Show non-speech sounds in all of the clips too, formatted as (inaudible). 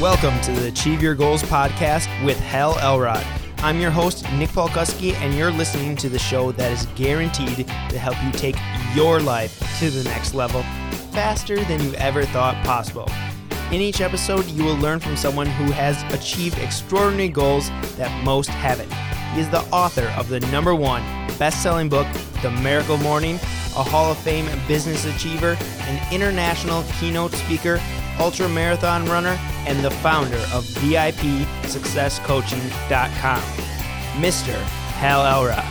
Welcome to the Achieve Your Goals podcast with Hal Elrod. I'm your host, Nick Polkuski, and you're listening to the show that is guaranteed to help you take your life to the next level faster than you ever thought possible. In each episode, you will learn from someone who has achieved extraordinary goals that most haven't. He is the author of the number one best selling book, The Miracle Morning, a Hall of Fame business achiever, an international keynote speaker, ultra marathon runner, and the founder of VIPSuccessCoaching.com, Mr. Hal Elrod.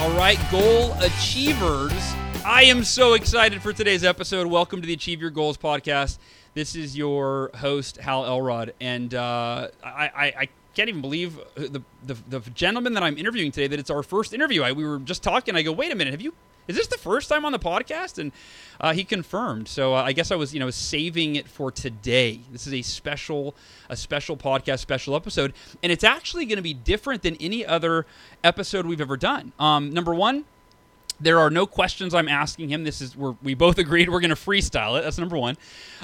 All right, goal achievers. I am so excited for today's episode. Welcome to the Achieve Your Goals podcast. This is your host, Hal Elrod, and uh, I, I, I can't even believe the, the, the gentleman that I'm interviewing today that it's our first interview. I, we were just talking. I go, wait a minute, have you is this the first time on the podcast? And uh, he confirmed. So uh, I guess I was, you know, saving it for today. This is a special, a special podcast, special episode, and it's actually going to be different than any other episode we've ever done. Um, number one, there are no questions I'm asking him. This is we we both agreed we're going to freestyle it. That's number one.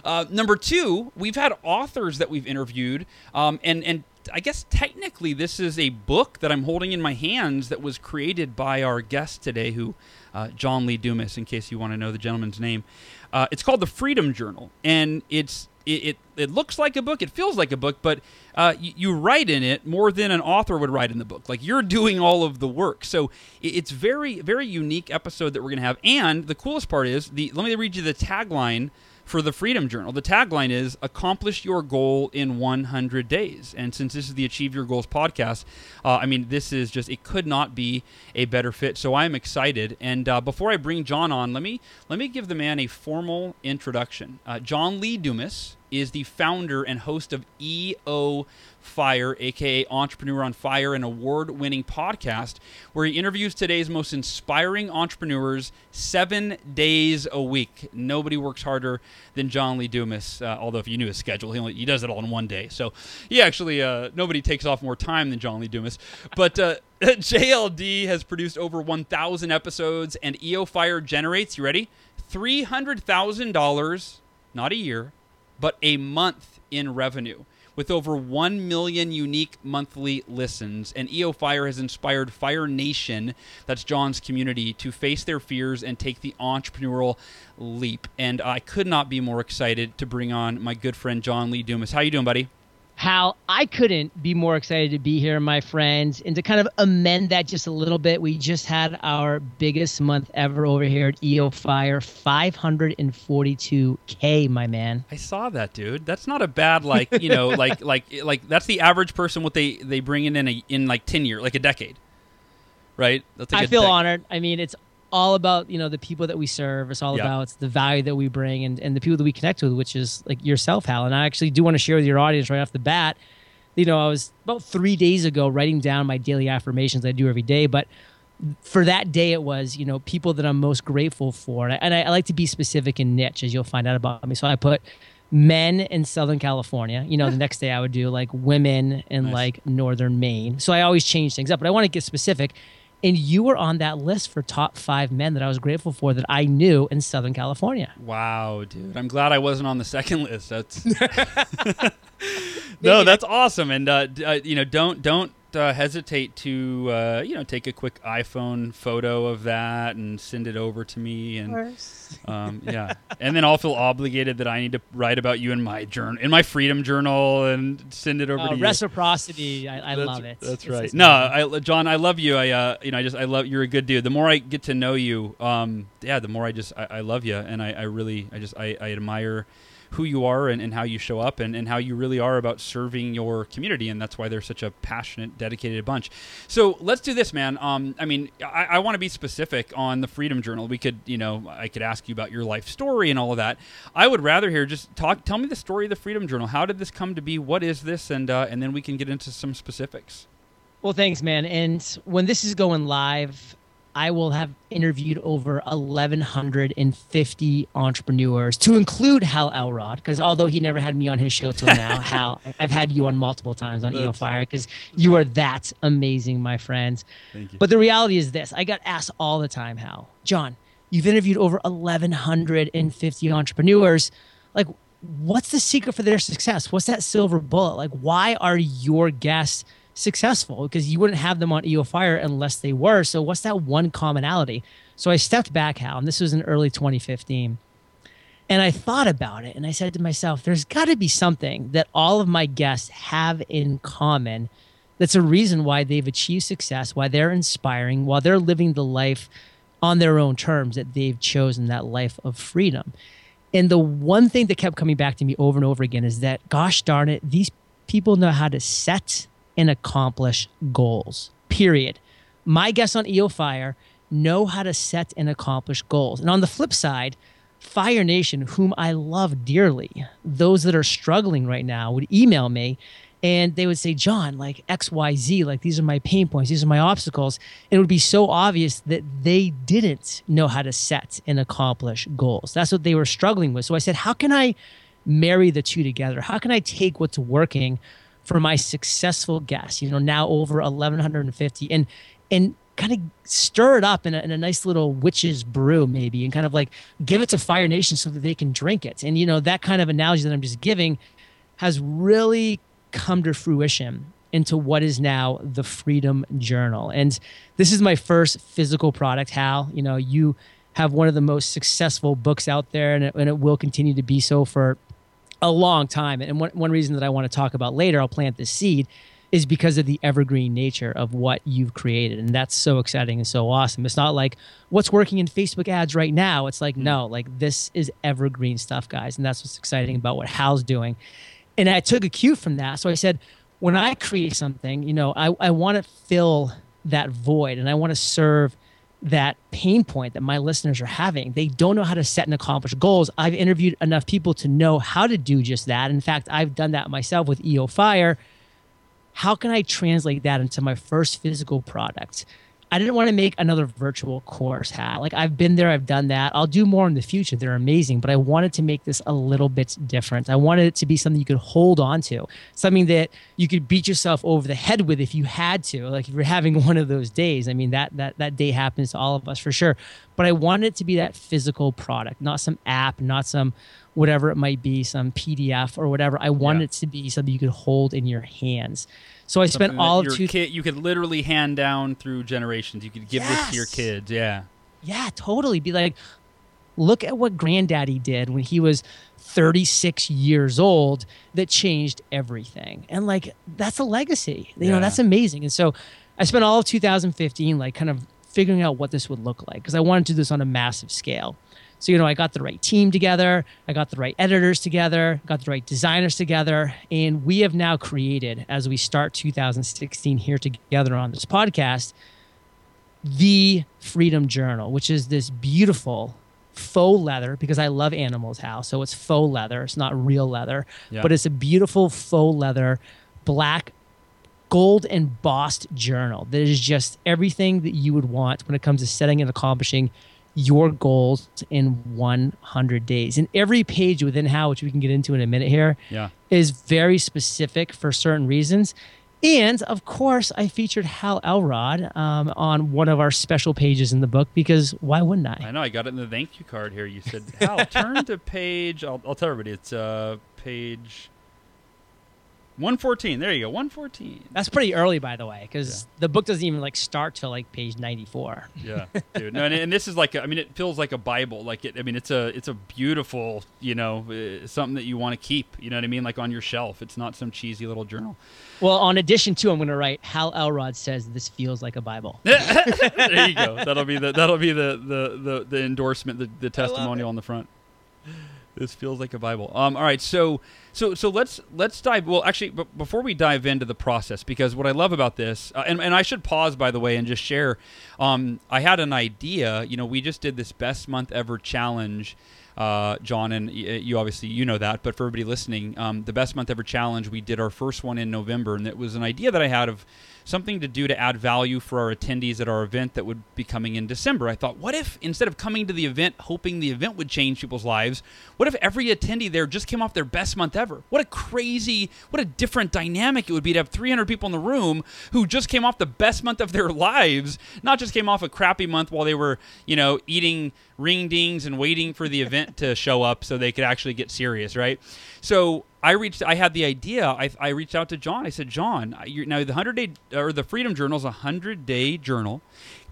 Uh, number two, we've had authors that we've interviewed, um, and and I guess technically this is a book that I'm holding in my hands that was created by our guest today, who uh, John Lee Dumas, in case you want to know the gentleman's name. Uh, it's called the Freedom Journal, and it's it, it, it looks like a book, it feels like a book, but uh, you, you, write in it more than an author would write in the book. Like you're doing all of the work, so it, it's very very unique episode that we're gonna have. And the coolest part is the let me read you the tagline for the Freedom Journal. The tagline is Accomplish Your Goal in 100 Days. And since this is the Achieve Your Goals podcast, uh, I mean, this is just, it could not be a better fit. So I'm excited. And uh, before I bring John on, let me, let me give the man a formal introduction. Uh, John Lee Dumas is the founder and host of EO Fire, aka Entrepreneur on Fire, an award winning podcast where he interviews today's most inspiring entrepreneurs seven days a week. Nobody works harder than John Lee Dumas, uh, although if you knew his schedule, he, only, he does it all in one day. So he actually, uh, nobody takes off more time than John Lee Dumas. But uh, (laughs) JLD has produced over 1,000 episodes, and EO Fire generates, you ready? $300,000, not a year, but a month in revenue with over 1 million unique monthly listens. And EO Fire has inspired Fire Nation, that's John's community, to face their fears and take the entrepreneurial leap. And I could not be more excited to bring on my good friend John Lee Dumas. How you doing, buddy? Hal, I couldn't be more excited to be here, my friends. And to kind of amend that just a little bit, we just had our biggest month ever over here at EO Fire 542K, my man. I saw that, dude. That's not a bad, like, you know, (laughs) like, like, like, that's the average person what they, they bring in in, a, in like 10 years, like a decade, right? Like I feel honored. I mean, it's all about you know the people that we serve. It's all yep. about the value that we bring and, and the people that we connect with, which is like yourself, Hal. And I actually do want to share with your audience right off the bat. You know, I was about three days ago writing down my daily affirmations I do every day, but for that day it was you know people that I'm most grateful for, and I, and I, like to be specific and niche, as you'll find out about me. So I put men in Southern California. You know, the (laughs) next day I would do like women in nice. like Northern Maine. So I always change things up, but I want to get specific and you were on that list for top five men that I was grateful for that I knew in Southern California. Wow, dude! I'm glad I wasn't on the second list. That's (laughs) (laughs) no, that's awesome. And uh, uh, you know, don't don't uh, hesitate to uh, you know take a quick iPhone photo of that and send it over to me and um, yeah. And then I'll feel obligated that I need to write about you in my journal in my freedom journal and send it over uh, to you. reciprocity. I, I love it. that's right. it's no I, John I love you. I uh, you know I just I love you're a good dude. The more I get to know you um, yeah the more I just I, I love you and I, I really I just I, I admire who you are and, and how you show up and, and how you really are about serving your community. And that's why they're such a passionate, dedicated bunch. So let's do this, man. Um, I mean, I, I want to be specific on the Freedom Journal. We could, you know, I could ask you about your life story and all of that. I would rather hear just talk, tell me the story of the Freedom Journal. How did this come to be? What is this? And, uh, and then we can get into some specifics. Well, thanks, man. And when this is going live, I will have interviewed over 1,150 entrepreneurs, to include Hal Elrod, because although he never had me on his show till (laughs) now, Hal, I've had you on multiple times on EO Fire because you are that amazing, my friends. Thank you. But the reality is this I got asked all the time, Hal, John, you've interviewed over 1,150 entrepreneurs. Like, what's the secret for their success? What's that silver bullet? Like, why are your guests successful? Because you wouldn't have them on EO Fire unless they were. So, what's that one commonality? So, I stepped back, Hal, and this was in early 2015. And I thought about it and I said to myself, there's got to be something that all of my guests have in common that's a reason why they've achieved success, why they're inspiring, while they're living the life on their own terms that they've chosen that life of freedom. And the one thing that kept coming back to me over and over again is that, gosh darn it, these people know how to set and accomplish goals, period. My guests on EO Fire know how to set and accomplish goals. And on the flip side, Fire Nation, whom I love dearly, those that are struggling right now would email me and they would say, John, like XYZ, like these are my pain points, these are my obstacles. And it would be so obvious that they didn't know how to set and accomplish goals. That's what they were struggling with. So I said, how can I marry the two together? How can I take what's working for my successful guests, you know, now over 1,150 and, and kind of stir it up in a, in a nice little witch's brew maybe and kind of like give it to fire nation so that they can drink it and you know that kind of analogy that i'm just giving has really come to fruition into what is now the Freedom Journal. And this is my first physical product, Hal. You know, you have one of the most successful books out there, and it, and it will continue to be so for a long time. And one, one reason that I want to talk about later, I'll plant this seed, is because of the evergreen nature of what you've created. And that's so exciting and so awesome. It's not like what's working in Facebook ads right now. It's like, mm. no, like this is evergreen stuff, guys. And that's what's exciting about what Hal's doing and I took a cue from that. So I said, when I create something, you know, I, I want to fill that void and I want to serve that pain point that my listeners are having. They don't know how to set and accomplish goals. I've interviewed enough people to know how to do just that. In fact, I've done that myself with EO Fire. How can I translate that into my first physical product? I didn't want to make another virtual course hat. Like I've been there, I've done that. I'll do more in the future. They're amazing, but I wanted to make this a little bit different. I wanted it to be something you could hold on to, something that you could beat yourself over the head with if you had to. Like if you're having one of those days. I mean, that that that day happens to all of us for sure. But I wanted it to be that physical product, not some app, not some whatever it might be, some PDF or whatever. I wanted yeah. it to be something you could hold in your hands. So I Something spent all of two. Kid, you could literally hand down through generations. You could give yes. this to your kids. Yeah. Yeah, totally. Be like, look at what Granddaddy did when he was 36 years old. That changed everything, and like that's a legacy. You yeah. know, that's amazing. And so I spent all of 2015 like kind of figuring out what this would look like because I wanted to do this on a massive scale. So, you know, I got the right team together, I got the right editors together, got the right designers together, and we have now created, as we start 2016 here together on this podcast, the Freedom Journal, which is this beautiful faux leather because I love animals, Hal. So it's faux leather. It's not real leather, yeah. but it's a beautiful faux leather, black, gold embossed journal that is just everything that you would want when it comes to setting and accomplishing your goals in 100 days. And every page within Hal, which we can get into in a minute here, yeah. is very specific for certain reasons. And of course, I featured Hal Elrod um, on one of our special pages in the book because why wouldn't I? I know. I got it in the thank you card here. You said, Hal, turn (laughs) to page. I'll, I'll tell everybody it's uh, page 114. There you go. 114. That's pretty early, by the way, because yeah. the book doesn't even like start till like page 94. yeah, (laughs) dude. No, and, and, this is like, a, I mean, it feels like a Bible. Like it. I mean, it's a it's a beautiful, you know, uh, something that you want to keep. You know what I mean? Like on your shelf. It's not some cheesy little journal. Well, on addition to, I'm going to write Hal Elrod says this feels like a Bible. (laughs) there you go. That'll be the that'll be the the the, the endorsement, the, the testimonial on the front. This feels like a Bible. Um, all right, so so so let's let's dive. Well, actually, b- before we dive into the process, because what I love about this, uh, and and I should pause by the way and just share. Um, I had an idea. You know, we just did this best month ever challenge. Uh, John, and you obviously you know that, but for everybody listening, um, the best month ever challenge, we did our first one in November, and it was an idea that I had of something to do to add value for our attendees at our event that would be coming in December. I thought, what if instead of coming to the event hoping the event would change people's lives, what if every attendee there just came off their best month ever? What a crazy, what a different dynamic it would be to have 300 people in the room who just came off the best month of their (laughs) lives, not just came off a crappy month while they were, you know, eating ring dings and waiting for the event to show up so they could actually get serious, right? So I reached. I had the idea. I, I reached out to John. I said, John, now the hundred day or the Freedom Journal is a hundred day journal.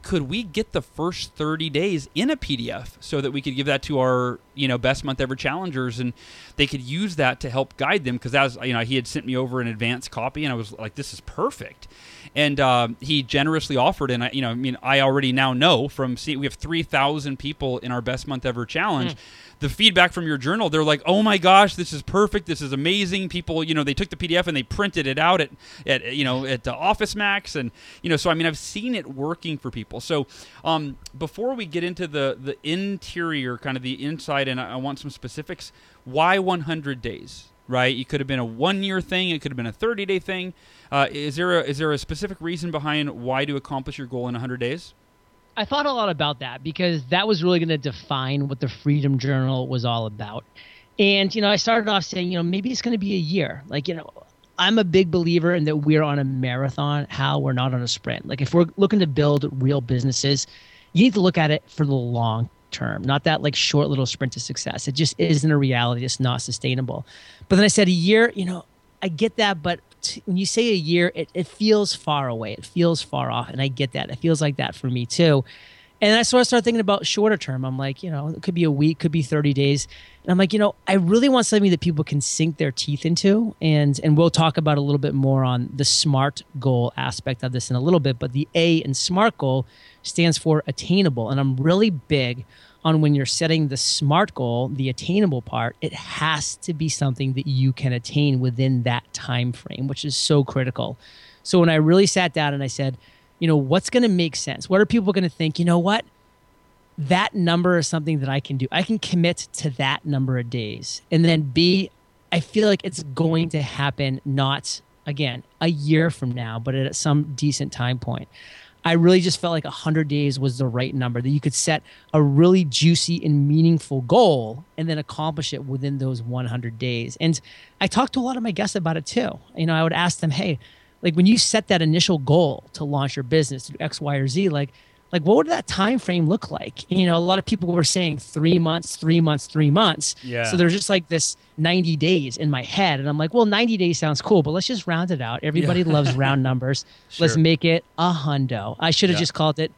Could we get the first thirty days in a PDF so that we could give that to our you know best month ever challengers and they could use that to help guide them because as you know he had sent me over an advanced copy and I was like, this is perfect. And uh, he generously offered, and I, you know, I mean, I already now know from see, we have three thousand people in our best month ever challenge. Mm the feedback from your journal, they're like, "Oh my gosh, this is perfect. This is amazing." People, you know, they took the PDF and they printed it out at, at you know, at Office Max, and you know, so I mean, I've seen it working for people. So, um, before we get into the the interior, kind of the inside, and I, I want some specifics. Why 100 days? Right? It could have been a one year thing. It could have been a 30 day thing. Uh, is there a, is there a specific reason behind why to accomplish your goal in 100 days? I thought a lot about that because that was really going to define what the Freedom Journal was all about. And, you know, I started off saying, you know, maybe it's going to be a year. Like, you know, I'm a big believer in that we're on a marathon, Hal we're not on a sprint. Like, if we're looking to build real businesses, you need to look at it for the long term, not that like short little sprint to success. It just isn't a reality. It's not sustainable. But then I said, a year, you know, I get that, but when you say a year, it, it feels far away. It feels far off. And I get that. It feels like that for me too. And I sort of started thinking about shorter term. I'm like, you know, it could be a week, could be 30 days. And I'm like, you know, I really want something that people can sink their teeth into. And and we'll talk about a little bit more on the SMART goal aspect of this in a little bit. But the A in SMART goal stands for attainable. And I'm really big on when you're setting the SMART goal, the attainable part, it has to be something that you can attain within that time frame, which is so critical. So when I really sat down and I said, you know, what's going to make sense? What are people going to think? You know what? That number is something that I can do. I can commit to that number of days. And then B, I feel like it's going to happen not again a year from now, but at some decent time point. I really just felt like 100 days was the right number, that you could set a really juicy and meaningful goal and then accomplish it within those 100 days. And I talked to a lot of my guests about it too. You know, I would ask them, hey, like when you set that initial goal to launch your business, to do X, Y, or Z, like, like what would that time frame look like? You know a lot of people were saying three months three months three months. Yeah. So there's just like this 90 days in my head. And i'm like well 90 days sounds cool but let's just round it out. Everybody yeah. loves round (laughs) numbers. Sure. let's make it a hundo. I should have yeah. just called it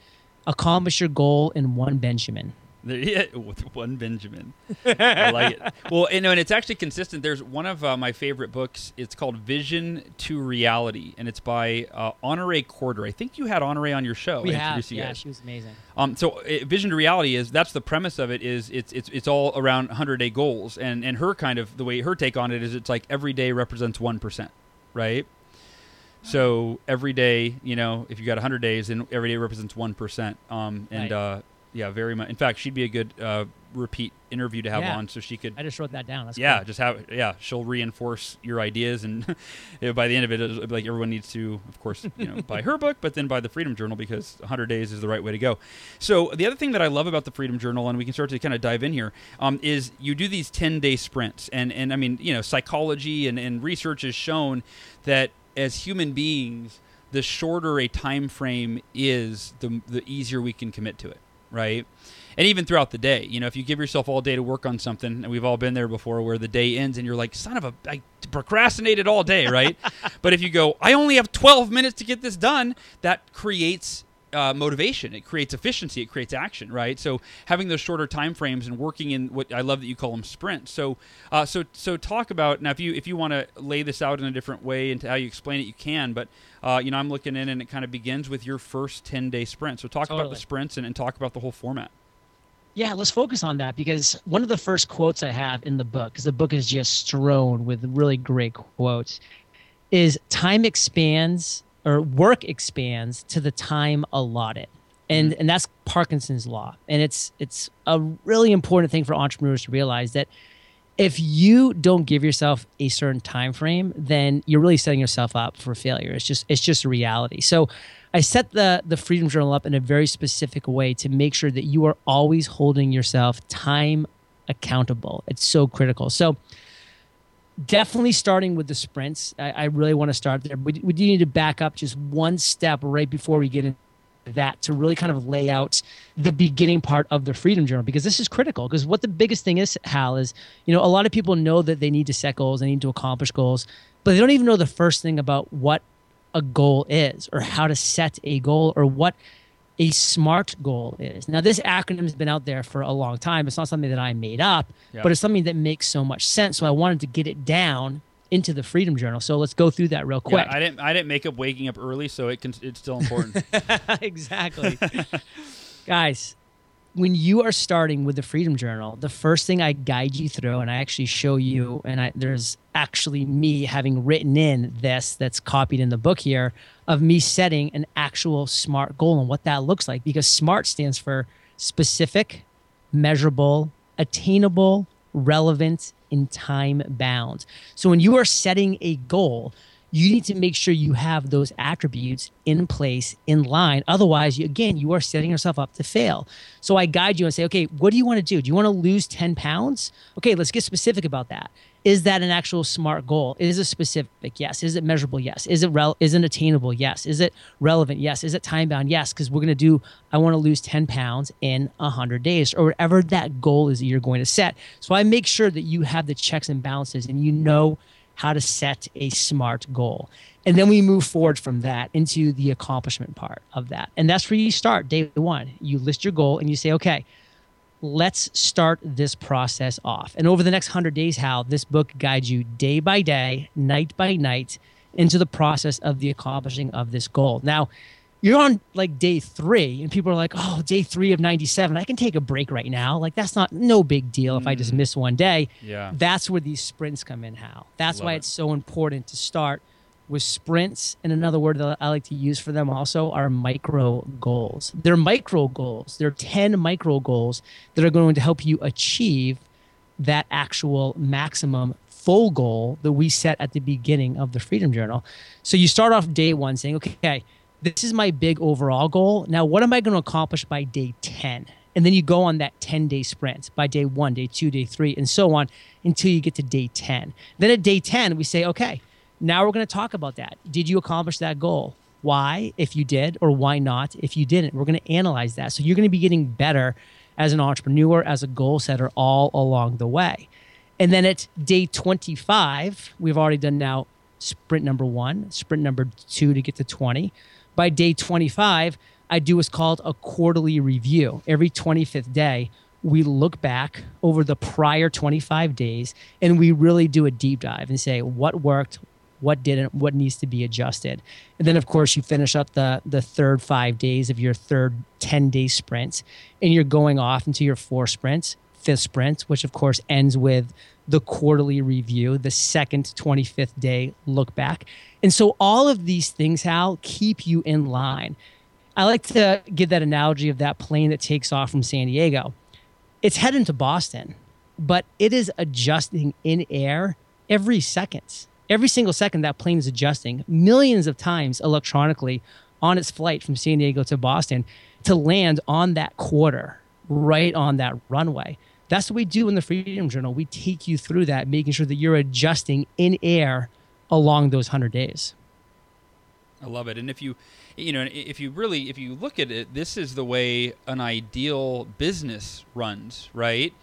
accomplish your goal in one benjamin yeah, with one Benjamin. I like it. Well, you know, and it's actually consistent. There's one of uh, my favorite books. It's called Vision to Reality, and it's by uh, Honore Corder. I think you had Honore on your show. We have. Yeah, guys. she was amazing. Um, so uh, Vision to Reality is that's the premise of it. Is it's it's it's all around 100 day goals, and and her kind of the way her take on it is it's like every day represents one percent, right? So every day, you know, if you got 100 days, then every day represents one percent. Um, and right. uh, yeah, very much. In fact, she'd be a good uh, repeat interview to have yeah. on, so she could. I just wrote that down. That's yeah, cool. just have yeah. She'll reinforce your ideas, and (laughs) by the end of it, like everyone needs to, of course, you know, buy her book, but then buy the Freedom Journal because 100 days is the right way to go. So the other thing that I love about the Freedom Journal, and we can start to kind of dive in here, um, is you do these 10 day sprints, and and I mean, you know, psychology and, and research has shown that as human beings, the shorter a time frame is, the the easier we can commit to it right? And even throughout the day, you know, if you give yourself all day to work on something, and we've all been there before, where the day ends and you're like, "Son of a, I procrastinated all day," right? (laughs) but if you go, "I only have 12 minutes to get this done," that creates uh, motivation. It creates efficiency. It creates action, right? So having those shorter time frames and working in what I love that you call them sprints. So, uh, so, so talk about now. If you if you want to lay this out in a different way into how you explain it, you can. But uh, you know, I'm looking in, and it kind of begins with your first 10 day sprint. So talk totally. about the sprints and, and talk about the whole format. Yeah, let's focus on that because one of the first quotes I have in the book, because the book is just strewn with really great quotes, is time expands or work expands to the time allotted. And, mm-hmm. and that's Parkinson's law. And it's it's a really important thing for entrepreneurs to realize that if you don't give yourself a certain time frame, then you're really setting yourself up for failure. It's just it's just a reality. So I set the the Freedom Journal up in a very specific way to make sure that you are always holding yourself time accountable. It's so critical. So definitely starting with the sprints. I, I really want to start there. We, we do need to back up just one step right before we get into that to really kind of lay out the beginning part of the Freedom Journal because this is critical. Because what the biggest thing is, Hal, is you know a lot of people know that they need to set goals, they need to accomplish goals, but they don't even know the first thing about what a goal is or how to set a goal or what a SMART goal is. Now, this acronym has been out there for a long time. It's not something that I made up, but it's something that makes so much sense. So I wanted to get it down into the Freedom Journal. So let's go through that real quick. Yeah, I didn't. I didn't make up waking up early, so it can. It's still important. (laughs) exactly, (laughs) guys. When you are starting with the Freedom Journal, the first thing I guide you through, and I actually show you, and I, there's actually me having written in this that's copied in the book here of me setting an actual SMART goal and what that looks like. Because SMART stands for specific, measurable, attainable, relevant, in time bound. So when you are setting a goal, you need to make sure you have those attributes in place in line. Otherwise you, again you are setting yourself up to fail. So i guide you and say okay what do you want to do? Do you want to lose 10 pounds? Okay let's get specific about that is that an actual smart goal? Is it specific? Yes. Is it measurable? Yes. Is it rel- is it attainable? Yes. Is it relevant? Yes. Is it time bound? Yes. Because we're going to do i want to lose 10 pounds in 100 days or whatever that goal is that you're going to set. So i make sure that you have the checks and balances and you know how to set a smart goal. And then we move forward from that into the accomplishment part of that. And that's where you start day one. You list your goal and you say, okay, let's start this process off. And over the next 100 days, Hal this book guides you day by day, night by night, into the process of the accomplishing of this goal. Now, you're on like day three and people are like oh day three of 97 i can take a break right now like that's not no big deal if mm. i just mm. miss one day yeah that's where these sprints come in Hal that's Love why it. it's so important to start with sprints and another word that i like to use for them also are micro goals they're micro goals they're 10 micro goals that are going to help you achieve that actual maximum full goal that we set at the beginning of the freedom journal so you start off day one saying okay this is my big overall goal. Now, what am I going to accomplish by day 10? And then you go on that 10 day sprint by day one, day two, day three, and so on until you get to day 10. Then at day 10, we say, okay, now we're going to talk about that. Did you accomplish that goal? Why, if you did, or why not, if you didn't? We're going to analyze that. So you're going to be getting better as an entrepreneur, as a goal setter, all along the way. And then at day 25, we've already done now sprint number one, sprint number two to get to 20 by day 25, I do what's called a quarterly review. Every 25th day, we look back over the prior 25 days and we really do a deep dive and say what worked, what didn't, what needs to be adjusted. And then, of course, you finish up the, the third five days of your third 10 day sprint and you're going off into your four sprints, fifth sprint, which of course ends with the quarterly review, the second 25th day look back. And so all of these things, Hal, keep you in line. I like to give that analogy of that plane that takes off from San Diego. It's heading to Boston, but it is adjusting in air every second. Every single second that plane is adjusting millions of times electronically on its flight from San Diego to Boston to land on that quarter right on that runway. That's what we do in the Freedom Journal. We take you through that, making sure that you're adjusting in air along those 100 days. I love it. And if you you know, if you really if you look at it, this is the way an ideal business runs, right?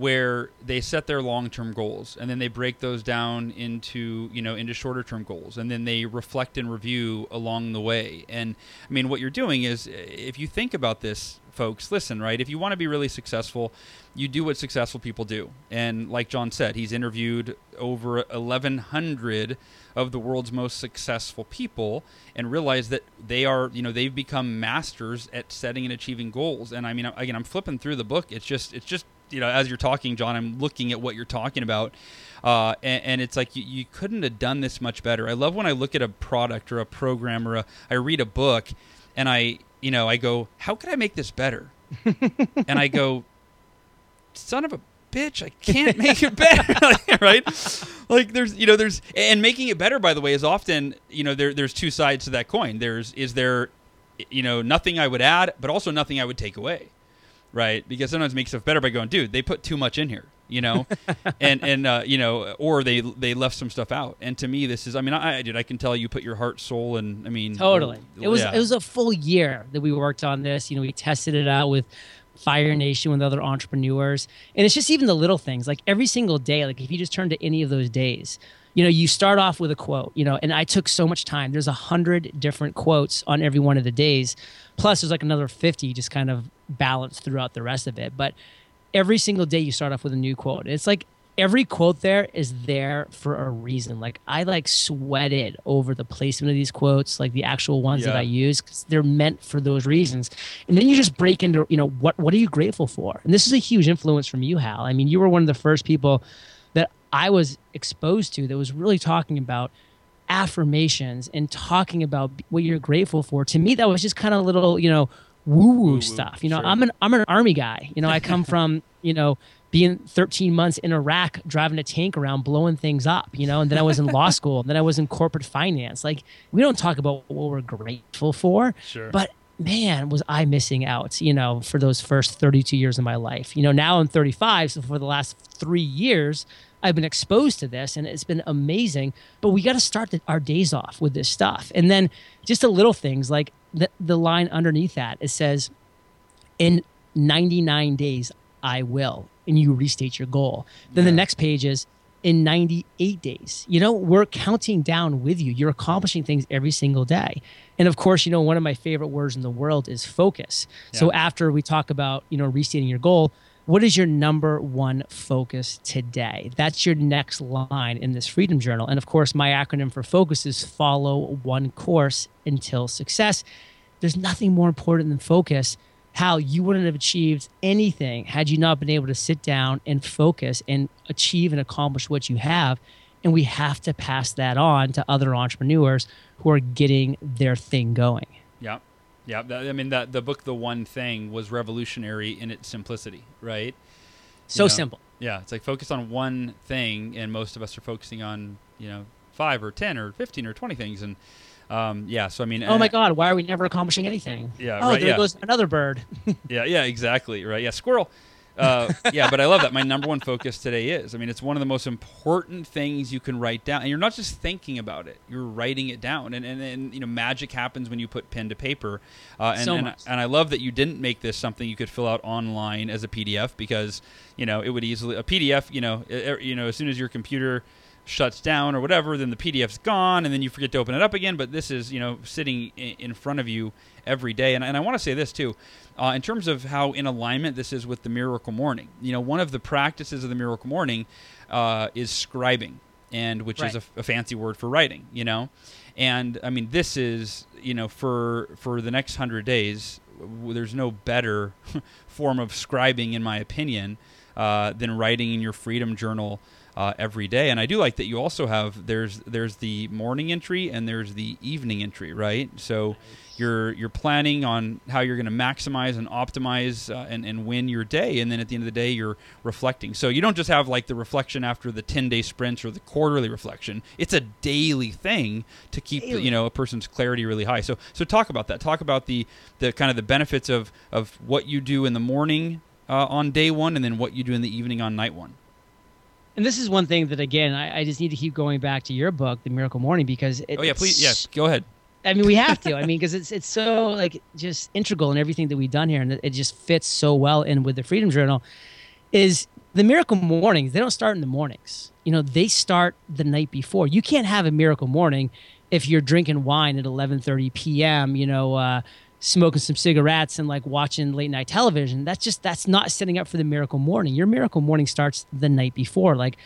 Where they set their long-term goals and then they break those down into you know into shorter-term goals and then they reflect and review along the way. And i mean what you're doing is if you think about this folks listen right? If you want to be really successful you do what successful people do. And like john said he's interviewed over 1100 of the world's most successful people and realized that they are you know they've become masters at setting and achieving goals. And i mean again i'm flipping through the book. It's just it's just you know, as you're talking, John, I'm looking at what you're talking about, uh, and, and, it's like you, you, couldn't have done this much better. I love when I look at a product or a program or a, I read a book, and I, you know, I go, how could I make this better? (laughs) and I go, son of a bitch, I can't make it better, (laughs) right? Like there's, you know, there's, and making it better, by the way, is often, you know, there, there's two sides to that coin. There's, is there, you know, nothing I would add, but also nothing I would take away, right? Because sometimes make stuff better by going, dude, they put too much in here, you know, (laughs) and and uh, you know, or they they left some stuff out. And to me, this is, I mean, I, I did, I can tell you put your heart, soul, and I mean, totally. well, It was yeah. it was a full year that we worked on this. You know, we tested it out with Fire Nation with other entrepreneurs, and it's just even the little things. Like every single day, like if you just turn to any of those days. You know, you start off with a quote, you know, and I took so much time. There's a hundred different quotes on every one of the days. Plus, there's like another 50 just kind of balanced throughout the rest of it. But every single day you start off with a new quote. It's like every quote there is there for a reason. Like I like sweated over the placement of these quotes, like the actual ones that I use because they're meant for those reasons. And then you just break into, you know, what what are you grateful for? And this is a huge influence from you, Hal. I mean, you were one of the first people I was exposed to that was really talking about affirmations and talking about what you're grateful for. To me, that was just kind of little, you know, woo woo stuff. You know, sure. I'm an I'm an army guy. You know, I come (laughs) from, you know, being 13 months in Iraq, driving a tank around, blowing things up, you know, and then I was in law (laughs) school, and then I was in corporate finance. Like, we don't talk about what we're grateful for, Sure. but man, was I missing out, you know, for those first 32 years of my life. You know, now I'm 35, so for the last three years, I've been exposed to this and it's been amazing. But we got to start the, our days off with this stuff. And then just the little things like the, the line underneath that, it says, in 99 days, I will. And you restate your goal. Then the next page is in 98 days. You know, we're counting down with you. You're accomplishing things every single day. And of course, you know, one of my favorite words in the world is focus. So after we talk about, you know, restating your goal, what is your number one focus today? That's your next line in this freedom journal. And of course, my acronym for focus is follow one course until success. There's nothing more important than focus. Hal, you wouldn't have achieved anything had you not been able to sit down and focus and achieve and accomplish what you have. And we have to pass that on to other entrepreneurs who are getting their thing going. Yeah, yeah. I mean, that the book, The One Thing, was revolutionary in its simplicity, right? So know, simple. Yeah, it's like focus on one thing, and most of us are focusing on you know five or ten or fifteen or twenty things, and um, yeah. So I mean, Oh my and- God, why are we never accomplishing anything? Yeah, Oh, right, there yeah. goes another bird. (laughs) Yeah, yeah, exactly. Right. Yeah, squirrel. Uh, yeah, but I love that. My number one focus today is. I mean, it's one of the most important things you can write down, and you're not just thinking about it; you're writing it down. And and, and you know, magic happens when you put pen to paper. Uh, and So and, and I love that you didn't make this something you could fill out online as a PDF because you know it would easily a PDF. You know, you know, as soon as your computer shuts down or whatever, then the PDF's gone, and then you forget to open it up again. But this is, you know, sitting in front of you every day. And, and I want to say this too, uh, in terms of how in alignment this is with the Miracle Morning. You know, one of the practices of the Miracle Morning uh, is scribing, and which is a, a fancy word for writing. You know, and I mean this is, you know, for for the next hundred days, there's no better (laughs) form of scribing, in my opinion, uh, than writing in your Freedom Journal uh, every day. And I do like that you also have there's there's the morning entry and there's the evening entry, right? So you're you're planning on how you're going to maximize and optimize uh, and and win your day, and then at the end of the day you're reflecting. So you don't just have like the reflection after the 10 day sprints or the quarterly reflection. It's a daily thing to keep Daily. you know a person's clarity really high. So so talk about that. Talk about the the kind of the benefits of of what you do in the morning uh, on day one, and then what you do in the evening on night one. And this is one thing that, again, I, I just need to keep going back to your book, The Miracle Morning, because it, Oh yeah, please. Yeah, go ahead. I mean, we have to. I mean, because it's it's so like just integral in everything that we've done here, and it- just fits so well in with the Freedom Journal. Is the miracle mornings? They don't start in the mornings. You know, they start the night before. You can't have a miracle morning if you're drinking wine at 11:30 p.m. You know, uh, smoking some cigarettes and like watching late night television. That's just that's not setting up for the miracle morning. Your miracle morning starts the night before. Like,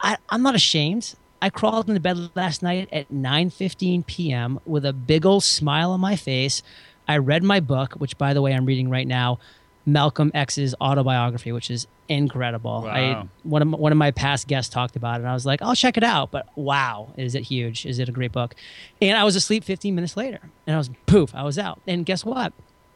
I, I'm not ashamed. I crawled into bed last night at 9:15 p.m. with a big old smile on my face. I read my book, which by the way I'm reading right now, Malcolm X's autobiography, which is incredible. I one of my, one of my past guests talked about it, and I was like, I'll check it out. But wow, is it huge? Is it a great book? And I was asleep 15 minutes later, and I was poof, I was out. And guess what?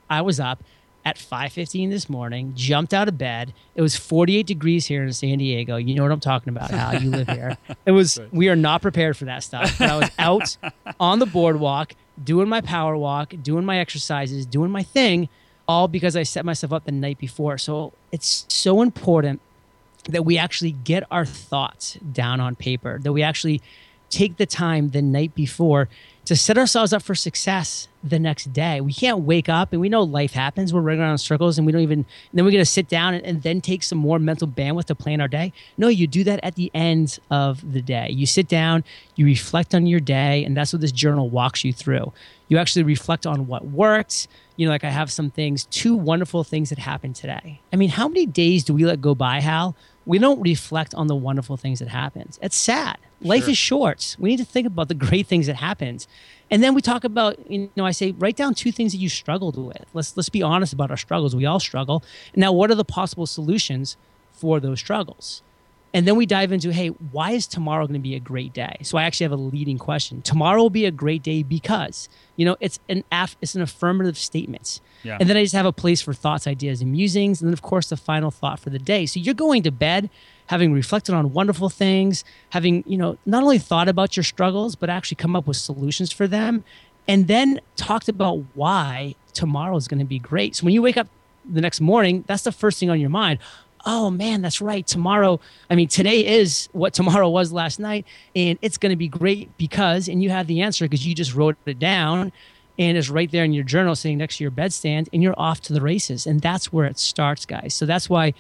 I was up at 5:15 this morning, jumped out of bed. It was 48 degrees here in San Diego. You know what I'm talking about, Hal. You live here. It was (laughs) we are not prepared for that stuff. But I was out (laughs) on the boardwalk doing my power walk, doing my exercises, doing my thing, all because I set myself up the night before. So it's so important that we actually get our thoughts down on paper, that we actually take the time the night before to set ourselves up for success the next day. We can't wake up and we know life happens. We're running around in circles and we don't even, then we're going to sit down and, and, then take some more mental bandwidth to plan our day. No, you do that at the end of the day. You sit down, you reflect on your day, and that's what this journal walks you through. You actually reflect on what worked. You know, like I have some things, two wonderful things that happened today. I mean, how many days do we let go by, Hal? We don't reflect on the wonderful things that happened. It's sad Life sure. is short. We need to think about the great things that happened. And then we talk about, you know, I say write down two things that you struggled with. Let's let's be honest about our struggles. We all struggle. Now, what are the possible solutions for those struggles? And then we dive into, hey, why is tomorrow going to be a great day? So I actually have a leading question. Tomorrow will be a great day because, you know, it's an aff- it's an affirmative statement. Yeah. And then I just have a place for thoughts, ideas, and musings, and then of course the final thought for the day. So you're going to bed having reflected on wonderful things, having, you know, not only thought about your struggles, but actually come up with solutions for them, and then talked about why tomorrow is going to be great. So when you wake up the next morning, that's the first thing on your mind. Oh man, that's right. Tomorrow, I mean, today is what tomorrow was last night, and it's going to be great because, and you have the answer because you just wrote it down and it's right there in your journal sitting next to your bedstand and you're off to the races and that's where it starts guys so that's why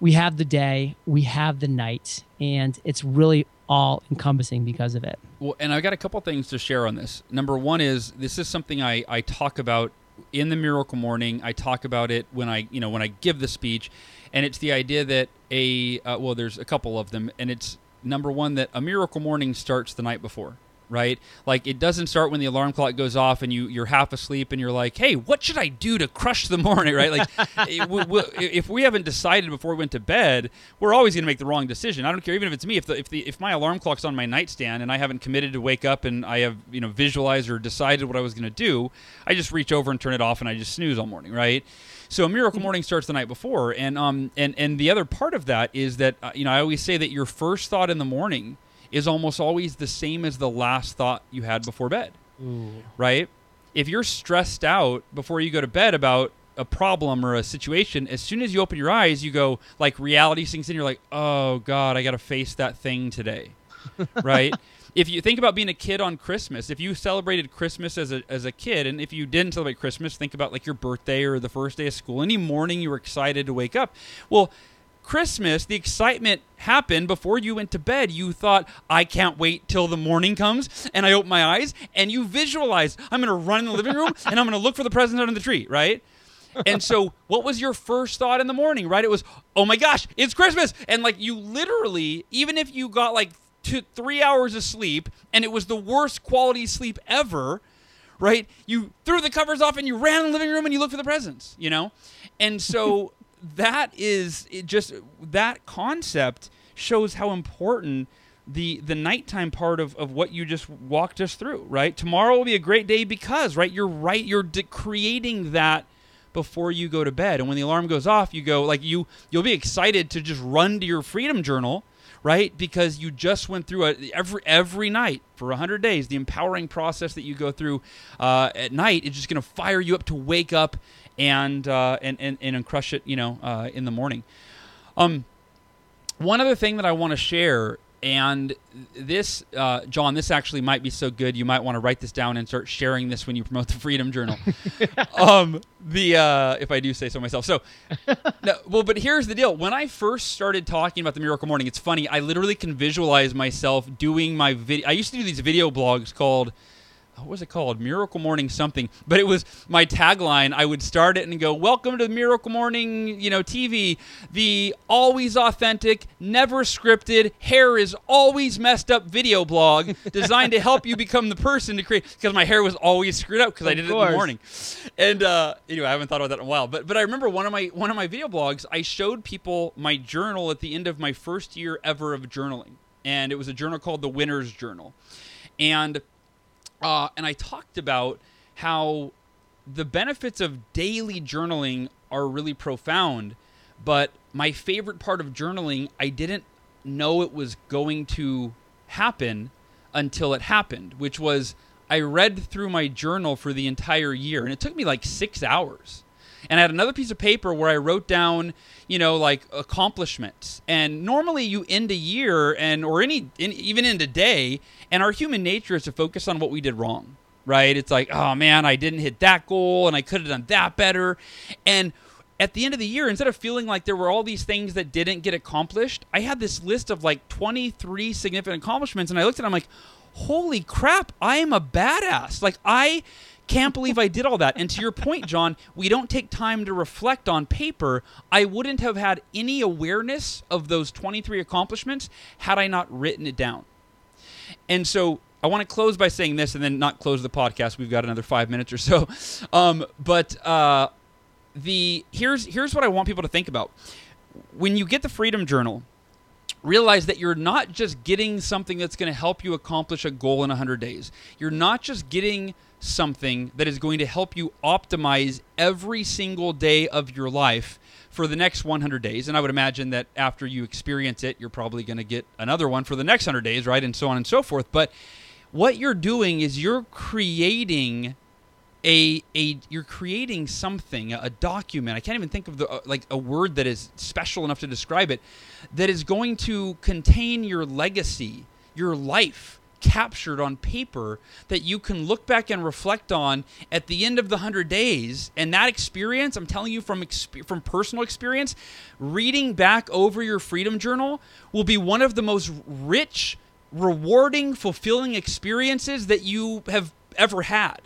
we have the day, we have the night, and it's really all encompassing because of it. Well, and I've got a couple things to share on this. Number one is this is something I, I talk about in the Miracle Morning. I talk about it when I you know when I give the speech, and it's the idea that a uh, well, there's a couple of them, and it's number one that a Miracle Morning starts the night before right? Like it doesn't start when the alarm clock goes off and you you're half asleep and you're like, "Hey, what should I do to crush the morning?" Right? Like (laughs) if we haven't decided before we went to bed, we're always going to make the wrong decision. I don't care even if it's me. If the if the if my alarm clock's on my nightstand and I haven't committed to wake up and I have you know visualized or decided what I was going to do, I just reach over and turn it off and I just snooze all morning, right? So a miracle mm-hmm. morning starts the night before, and um and and the other part of that is that uh, you know I always say that your first thought in the morning is almost always the same as the last thought you had before bed. Ooh. Right? If you're stressed out before you go to bed about a problem or a situation, as soon as you open your eyes, you go like reality sinks in. You're like, oh god, I got to face that thing today, (laughs) right? If you think about being a kid on Christmas, if you celebrated Christmas as a as a kid, and if you didn't celebrate Christmas, think about like your birthday or the first day of school. Any morning you were excited to wake up. Well, Christmas, the excitement happened before you went to bed. You thought, I can't wait till the morning comes. And I open my eyes and you visualize, I'm going to run in the living room and I'm going to look for the presents under the tree, right? and so what was your first thought in the morning, right? It was, oh my gosh, it's Christmas. And like you literally, even if you got like two, three hours of sleep and it was the worst quality sleep ever, right? You threw the covers off and you ran in the living room and you looked for the presents, you know? And so that is just that concept shows how important the the nighttime part of, of what you just walked us through right? Tomorrow will be a great day because right? You're right you're de- creating that before you go to bed. And when the alarm goes off you go like you you'll be excited to just run to your freedom journal right? Because you just went through it every every night for 100 days the empowering process that you go through uh, at night is just going to fire you up to wake up and uh, and, and and crush it, you know, uh, in the morning. Um, one other thing that I want to share, and this, uh, John, this actually might be so good you might want to write this down and start sharing this when you promote the Freedom Journal. (laughs) um, the uh, if I do say so myself. So, no, well, but here's the deal. When I first started talking about the Miracle Morning, it's funny. I literally can visualize myself doing my video. I used to do these video blogs called what was it called? Miracle Morning something. But it was my tagline. I would start it and go, "Welcome to Miracle Morning, you know, TV, the always authentic, never scripted, hair is always messed up video blog designed to help you become the person to create." Because my hair was always screwed up because I did it in the morning. And uh, anyway, I haven't thought about that in a while. But but I remember one of my one of my video blogs. I showed people my journal at the end of my first year ever of journaling, and it was a journal called the Winner's Journal, and uh, and I talked about how the benefits of daily journaling are really profound. But my favorite part of journaling, I didn't know it was going to happen until it happened, which was I read through my journal for the entire year, and it took me like six hours. And I had another piece of paper where I wrote down, you know, like accomplishments. And normally you end a year and or any in, even end a day, and our human nature is to focus on what we did wrong, right? It's like, oh man, I didn't hit that goal, and I could have done that better. And at the end of the year, instead of feeling like there were all these things that didn't get accomplished, I had this list of like 23 significant accomplishments, and I looked at it, I'm like, holy crap, I am a badass. Like, I can't believe I did all that. And to your point, John, we don't take time to reflect on paper. I wouldn't have had any awareness of those 23 accomplishments had I not written it down. And so I want to close by saying this and then not close the podcast. We've got another five minutes or so. (laughs) Um, but uh, the here's here's what I want people to think about. When you get the Freedom Journal, realize that you're not just getting something that's going to help you accomplish a goal in 100 days. You're not just getting something that is going to help you optimize every single day of your life for the next 100 days. And I would imagine that after you experience it, you're probably going to get another one for the next 100 days, right? And so on and so forth. But what you're doing is you're creating a a you're creating something a document i can't even think of the uh, like a word that is special enough to describe it that is going to contain your legacy your life captured on paper that you can look back and reflect on at the end of the 100 days. And that experience i'm telling you from exp- from personal experience reading back over your freedom journal will be one of the most rich rewarding fulfilling experiences that you have ever had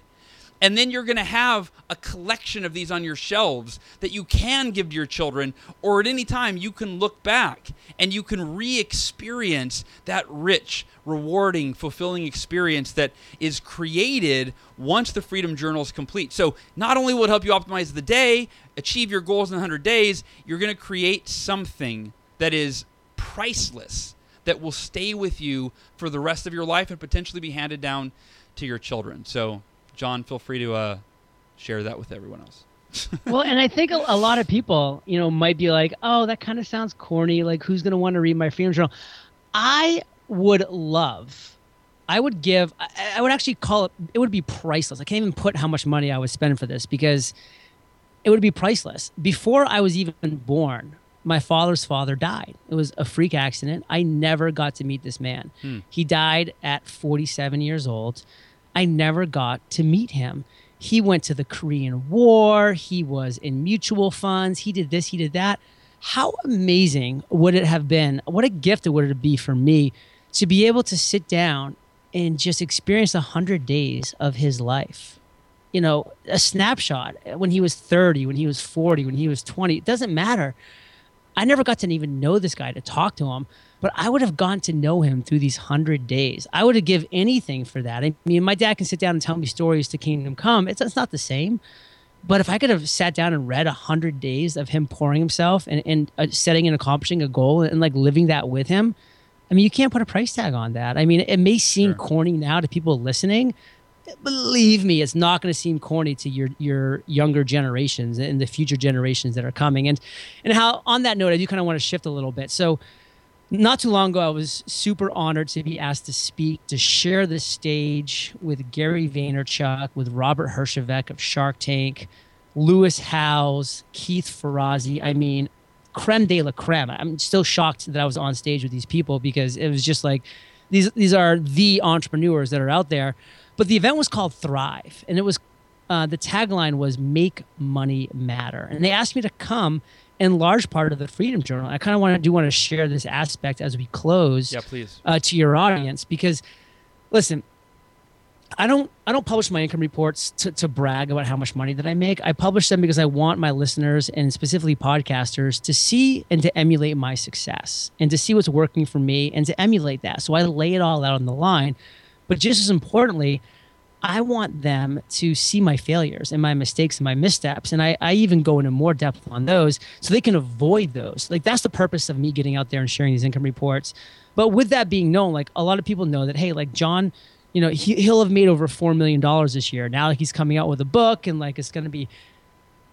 and then you're going to have a collection of these on your shelves that you can give to your children, or at any time you can look back and you can re experience that rich, rewarding, fulfilling experience that is created once the Freedom Journal is complete. So, not only will it help you optimize the day, achieve your goals in 100 days, you're going to create something that is priceless that will stay with you for the rest of your life and potentially be handed down to your children. So, John, feel free to uh, share that with everyone else. (laughs) well, and I think a, a, lot of people, you know, might be like, "Oh, that kind of sounds corny. Like, who's going to want to read my freedom journal?" I would love, I would give, I, I, would actually call it. It would be priceless. I can't even put how much money I would spend for this because it would be priceless. Before I was even born, my father's father died. It was a freak accident. I never got to meet this man. Hmm. He died at 47 years old. I never got to meet him. He went to the Korean War. He was in mutual funds. He did this, he did that. How amazing would it have been? What a gift it would be for me to be able to sit down and just experience a hundred days of his life. You know, a snapshot uh, when he was 30, when he was 40, when he was 20. It doesn't matter. I never got to even know this guy to talk to him, but I would have gone to know him through these hundred days. I would have give anything for that. I mean, my dad can sit down and tell me stories to Kingdom Come. It's, it's not the same. But if I could have sat down and read a hundred days of him pouring himself and, and uh, setting and accomplishing a goal and like living that with him, I mean, you can't put a price tag on that. I mean, it may seem sure. corny now to people listening. Believe me, it's not going to seem corny to your your younger generations and the future generations that are coming. And and how on that note, I do kind of want to shift a little bit. So not too long ago, I was super honored to be asked to speak, to share the stage with Gary Vaynerchuk, with Robert Herjavec of Shark Tank, Lewis Howes, Keith Ferrazzi. I mean, creme de la creme. I'm still shocked that I was on stage with these people because it was just like these these are the entrepreneurs that are out there. But the event was called Thrive, and it was uh, the tagline was "Make Money Matter," and they asked me to come in large part of the Freedom Journal. I kind of want to do want to share this aspect as we close. Yeah, please. Uh, to your audience, because listen, I don't I don't publish my income reports to, to brag about how much money that I make. I publish them because I want my listeners and specifically podcasters to see and to emulate my success and to see what's working for me and to emulate that. So I lay it all out on the line. But just as importantly, I want them to see my failures and my mistakes and my missteps. And I, I even go into more depth on those so they can avoid those. Like that's the purpose of me getting out there and sharing these income reports. But with that being known, like a lot of people know that, hey, like John, you know, he, he'll have made over $4 million this year. Now like, he's coming out with a book and like it's going to be.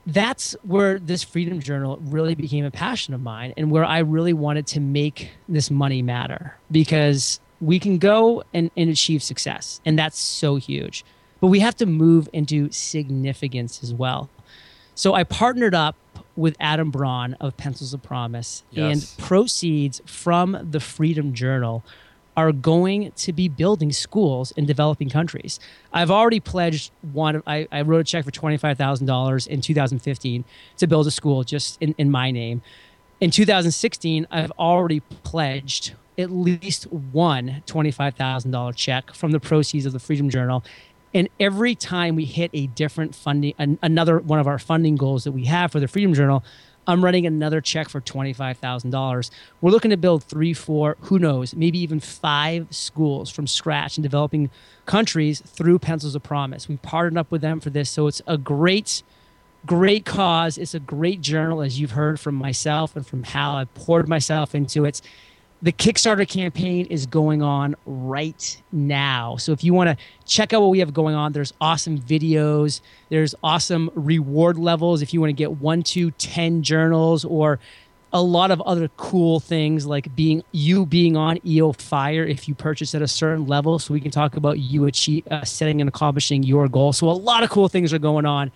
that's where this Freedom Journal really became a passion of mine and where I really wanted to make this money matter because we can go and, and achieve success. And that's so huge. But we have to move into significance as well. So I partnered up with Adam Braun of Pencils of Promise, Yes. and proceeds from the Freedom Journal are going to be building schools in developing countries. I've already pledged one. I, I wrote a check for twenty five thousand dollars in 2015 to build a school just in, in my name. In 2016, I've already pledged at least one $25,000 check from the proceeds of the Freedom Journal. And every time we hit a different funding, an, another one of our funding goals that we have for the Freedom Journal, I'm running another check for $25,000. We're looking to build three, four, who knows, maybe even five schools from scratch in developing countries through Pencils of Promise. We've partnered up with them for this. So it's a great, great cause. It's a great journal, as you've heard from myself and from Hal. I've poured myself into it. The Kickstarter campaign is going on right now. So if you want to check out what we have going on, there's awesome videos, there's awesome reward levels. If you want to get one, to 10 journals, or a lot of other cool things like being you being on EO Fire if you purchase at a certain level. So we can talk about you achieve uh, setting and accomplishing your goal. So a lot of cool things are going on.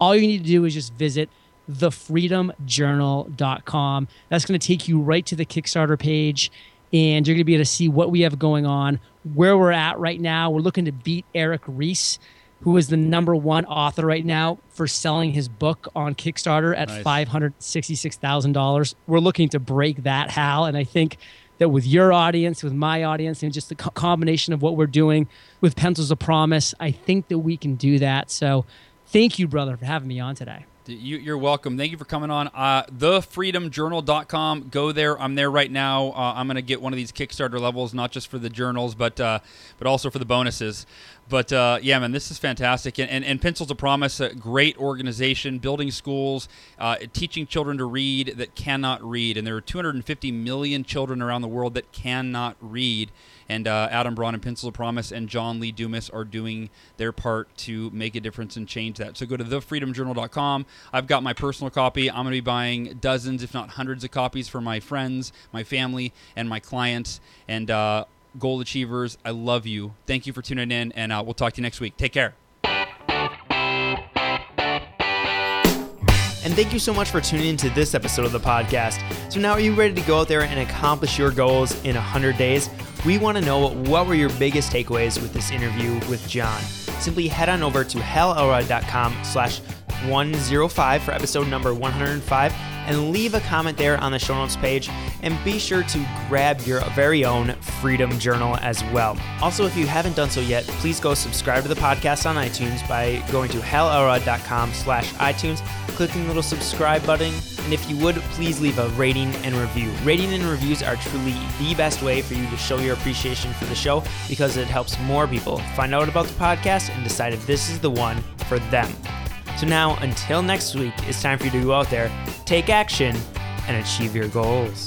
All you need to do is just visit thefreedomjournal.com. That's going to take you right to the Kickstarter page, and you're going to be able to see what we have going on, where we're at right now. We're looking to beat Eric Ries, who is the number one author right now for selling his book on Kickstarter at Nice. $566,000. We're looking to break that, Hal, and I think that with your audience, with my audience, and just the co- combination of what we're doing with Pencils of Promise, I think that we can do that. So, thank you, brother, for having me on today. You, you're welcome. Thank you for coming on. Uh, thefreedomjournal.com. Go there. I'm there right now. Uh, I'm going to get one of these Kickstarter levels, not just for the journals, but uh, but also for the bonuses. But uh, yeah, man, this is fantastic. And, and, and Pencils of Promise, a great organization, building schools, uh, teaching children to read that cannot read. And there are 250 million children around the world that cannot read. And uh, Adam Braun and Pencils of Promise and John Lee Dumas are doing their part to make a difference and change that. So go to thefreedomjournal.com. I've got my personal copy. I'm going to be buying dozens, if not hundreds, of copies for my friends, my family, and my clients. And uh, goal achievers, I love you. Thank you for tuning in, and uh, we'll talk to you next week. Take care. And thank you so much for tuning into this episode of the podcast. So now are you ready to go out there and accomplish your goals in 100 days? We want to know what were your biggest takeaways with this interview with John. Simply head on over to halelrod.com slash 105 for episode number 105 and leave a comment there on the show notes page. And be sure to grab your very own freedom journal as well. Also if you haven't done so yet please go subscribe to the podcast on itunes by going to halelrod.com slash itunes clicking the little subscribe button. And if you would please leave a rating and review. Rating and reviews are truly the best way for you to show your appreciation for the show because it helps more people find out about the podcast and decide if this is the one for them so now, until next week, it's time for you to go out there, take action, and achieve your goals.